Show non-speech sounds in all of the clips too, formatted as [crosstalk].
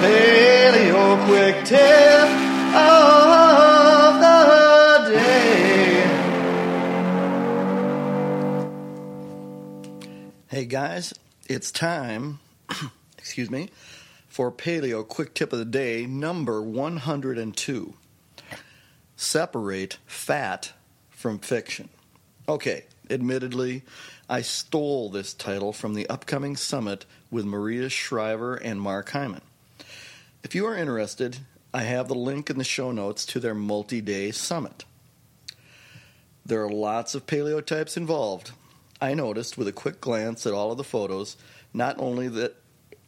Paleo quick tip of the day. Hey guys, it's time, [clears throat] excuse me, for Paleo quick tip of the day number 102. Separate fat from fiction. Okay, admittedly, I stole this title from the upcoming summit with Maria Shriver and Mark Hyman. If you are interested, I have the link in the show notes to their multi day summit. There are lots of paleotypes involved. I noticed with a quick glance at all of the photos, not only that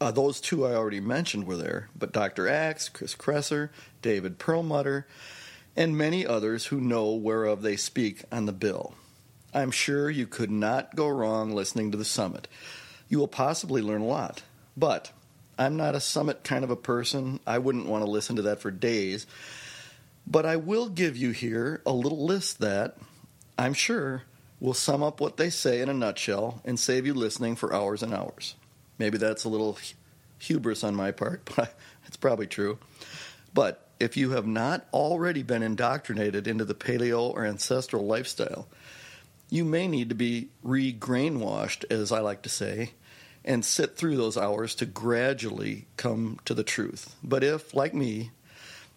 uh, those two I already mentioned were there, but Dr. Axe, Chris Kresser, David Perlmutter, and many others who know whereof they speak on the bill. I'm sure you could not go wrong listening to the summit. You will possibly learn a lot, but I'm not a summit kind of a person. I wouldn't want to listen to that for days. But I will give you here a little list that I'm sure will sum up what they say in a nutshell and save you listening for hours and hours. Maybe that's a little hubris on my part, [laughs] but it's probably true. But if you have not already been indoctrinated into the paleo or ancestral lifestyle, you may need to be re grainwashed, as I like to say, and sit through those hours to gradually come to the truth. But if, like me,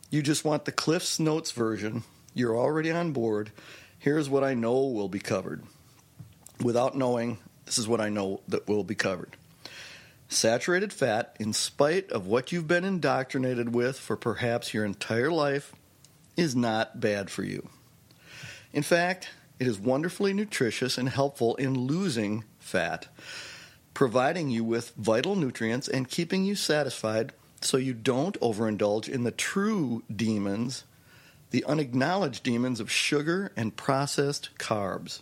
you just want the Cliff's Notes version, you're already on board, here's what I know will be covered. Without knowing, this is what I know that will be covered. Saturated fat, in spite of what you've been indoctrinated with for perhaps your entire life, is not bad for you. In fact, it is wonderfully nutritious and helpful in losing fat, providing you with vital nutrients and keeping you satisfied so you don't overindulge in the true demons, the unacknowledged demons of sugar and processed carbs.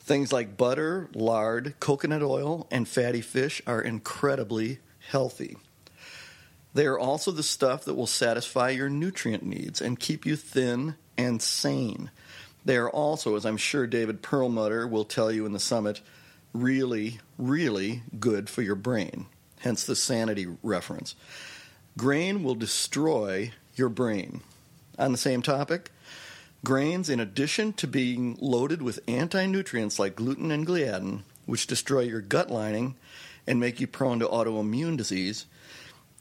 Things like butter, lard, coconut oil, and fatty fish are incredibly healthy. They are also the stuff that will satisfy your nutrient needs and keep you thin and sane. They are also, as I'm sure David Perlmutter will tell you in the summit, really, really good for your brain. Hence the sanity reference. Grain will destroy your brain. On the same topic, grains, in addition to being loaded with anti nutrients like gluten and gliadin, which destroy your gut lining and make you prone to autoimmune disease,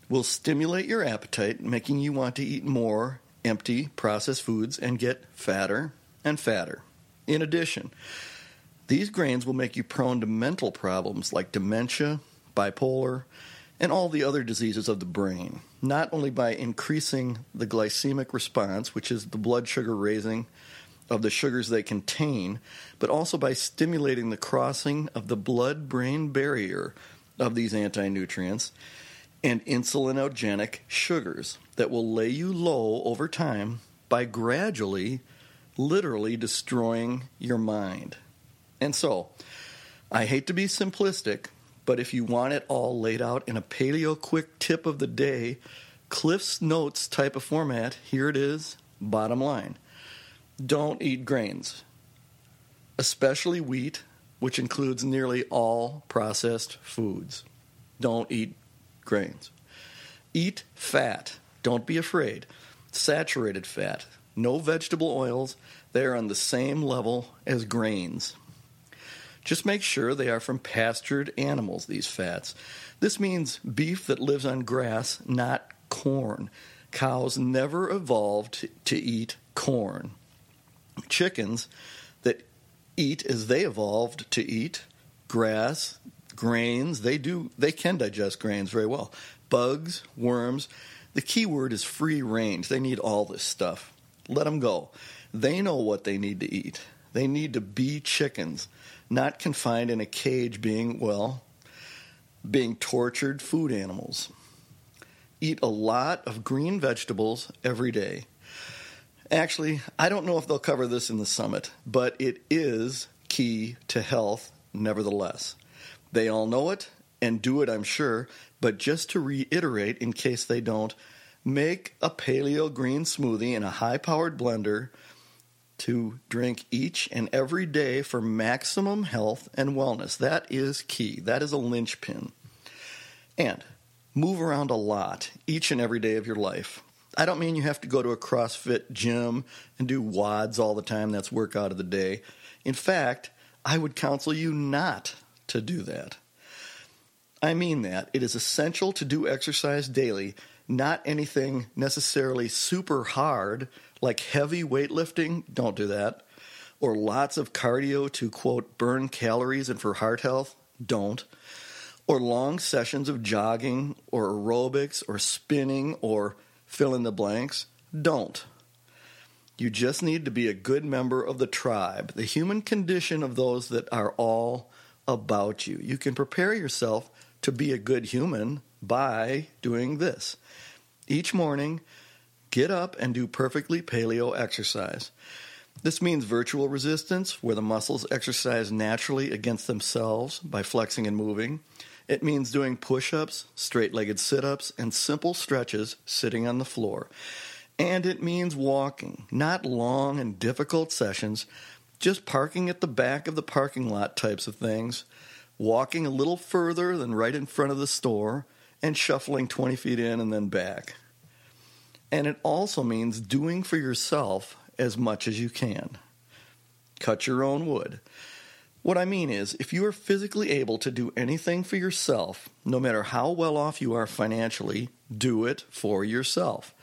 will stimulate your appetite, making you want to eat more empty processed foods and get fatter and fatter. In addition, these grains will make you prone to mental problems like dementia, bipolar, and all the other diseases of the brain, not only by increasing the glycemic response, which is the blood sugar raising of the sugars they contain, but also by stimulating the crossing of the blood brain barrier of these anti nutrients and insulinogenic sugars that will lay you low over time by gradually literally destroying your mind. And so, I hate to be simplistic, but if you want it all laid out in a paleo quick tip of the day, Cliff's Notes type of format, here it is, bottom line. Don't eat grains, especially wheat, which includes nearly all processed foods. Don't eat grains. Eat fat. Don't be afraid. Saturated fat, no vegetable oils. They are on the same level as grains. Just make sure they are from pastured animals, these fats. This means beef that lives on grass, not corn. Cows never evolved to eat corn. Chickens that eat as they evolved to eat grass, grains, they do they can digest grains very well. Bugs, worms, the key word is free range. They need all this stuff. Let them go. They know what they need to eat. They need to be chickens, not confined in a cage being, well, being tortured food animals. Eat a lot of green vegetables every day. Actually, I don't know if they'll cover this in the summit, but it is key to health nevertheless. They all know it and do it, I'm sure, but just to reiterate in case they don't, make a paleo green smoothie in a high powered blender to drink each and every day for maximum health and wellness. That is key. That is a linchpin. And Move around a lot each and every day of your life. I don't mean you have to go to a CrossFit gym and do WODs all the time. That's workout of the day. In fact, I would counsel you not to do that. I mean that. It is essential to do exercise daily, not anything necessarily super hard like heavy weightlifting. Don't do that. Or lots of cardio to quote, burn calories and for heart health. Don't. Or long sessions of jogging or aerobics or spinning or fill in the blanks. Don't. You just need to be a good member of the tribe, the human condition of those that are all about you. You can prepare yourself to be a good human by doing this. Each morning, get up and do perfectly paleo exercise. This means virtual resistance, where the muscles exercise naturally against themselves by flexing and moving. It means doing push ups, straight legged sit ups, and simple stretches sitting on the floor. And it means walking, not long and difficult sessions, just parking at the back of the parking lot types of things, walking a little further than right in front of the store, and shuffling 20 feet in and then back. And it also means doing for yourself as much as you can. Cut your own wood. What I mean is, if you are physically able to do anything for yourself, no matter how well off you are financially, do it for yourself.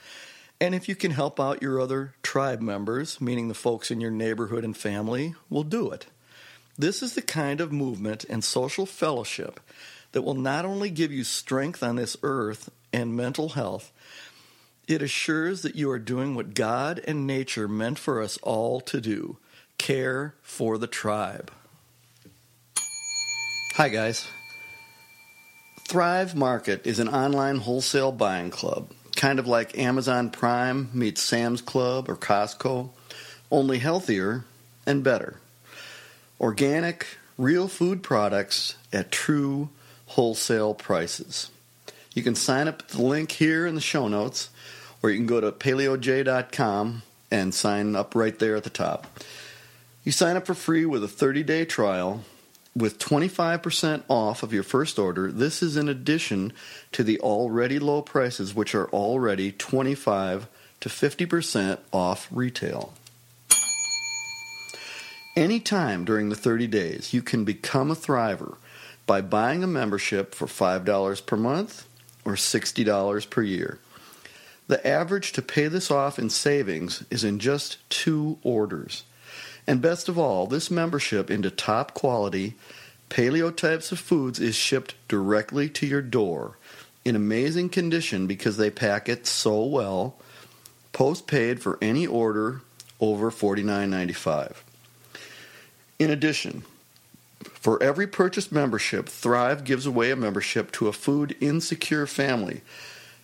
And if you can help out your other tribe members, meaning the folks in your neighborhood and family, will do it. This is the kind of movement and social fellowship that will not only give you strength on this earth and mental health, it assures that you are doing what God and nature meant for us all to do care for the tribe. Hi, guys. Thrive Market is an online wholesale buying club kind of like Amazon Prime meets Sam's Club or Costco, only healthier and better. Organic, real food products at true wholesale prices. You can sign up at the link here in the show notes, or you can go to paleoj.com and sign up right there at the top. You sign up for free with a 30 day trial with 25% off of your first order. This is in addition to the already low prices, which are already 25 to 50% off retail. Anytime during the 30 days, you can become a Thriver by buying a membership for $5 per month or $60 per year. The average to pay this off in savings is in just two orders. And best of all, this membership into top quality paleo types of foods is shipped directly to your door in amazing condition because they pack it so well. Post paid for any order over $49.95. In addition, for every purchased membership, Thrive gives away a membership to a food insecure family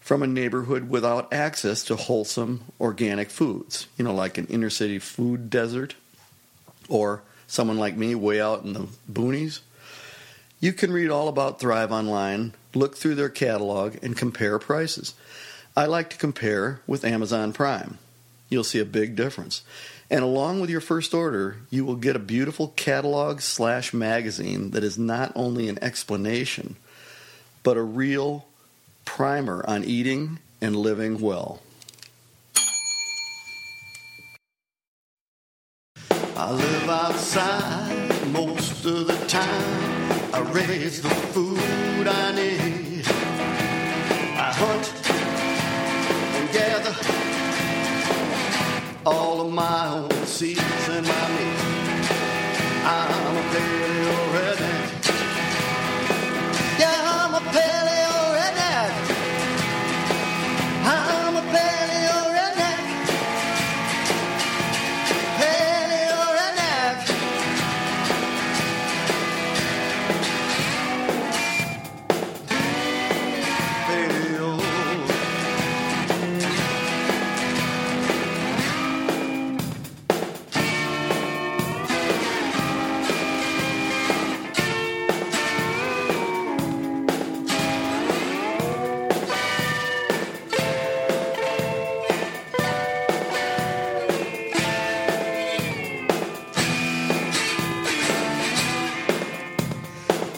from a neighborhood without access to wholesome organic foods, you know, like an inner city food desert or someone like me way out in the boonies, you can read all about Thrive online, look through their catalog, and compare prices. I like to compare with Amazon Prime. You'll see a big difference. And along with your first order, you will get a beautiful catalog slash magazine that is not only an explanation, but a real primer on eating and living well. I live outside most of the time. I raise the food I need. I hunt and gather all of my own seeds and my meat. I'm a paleo redneck.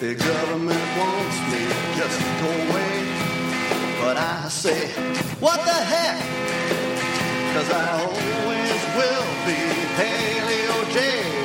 The government wants me just to go away. But I say, what the heck? Cause I always will be Paleo J.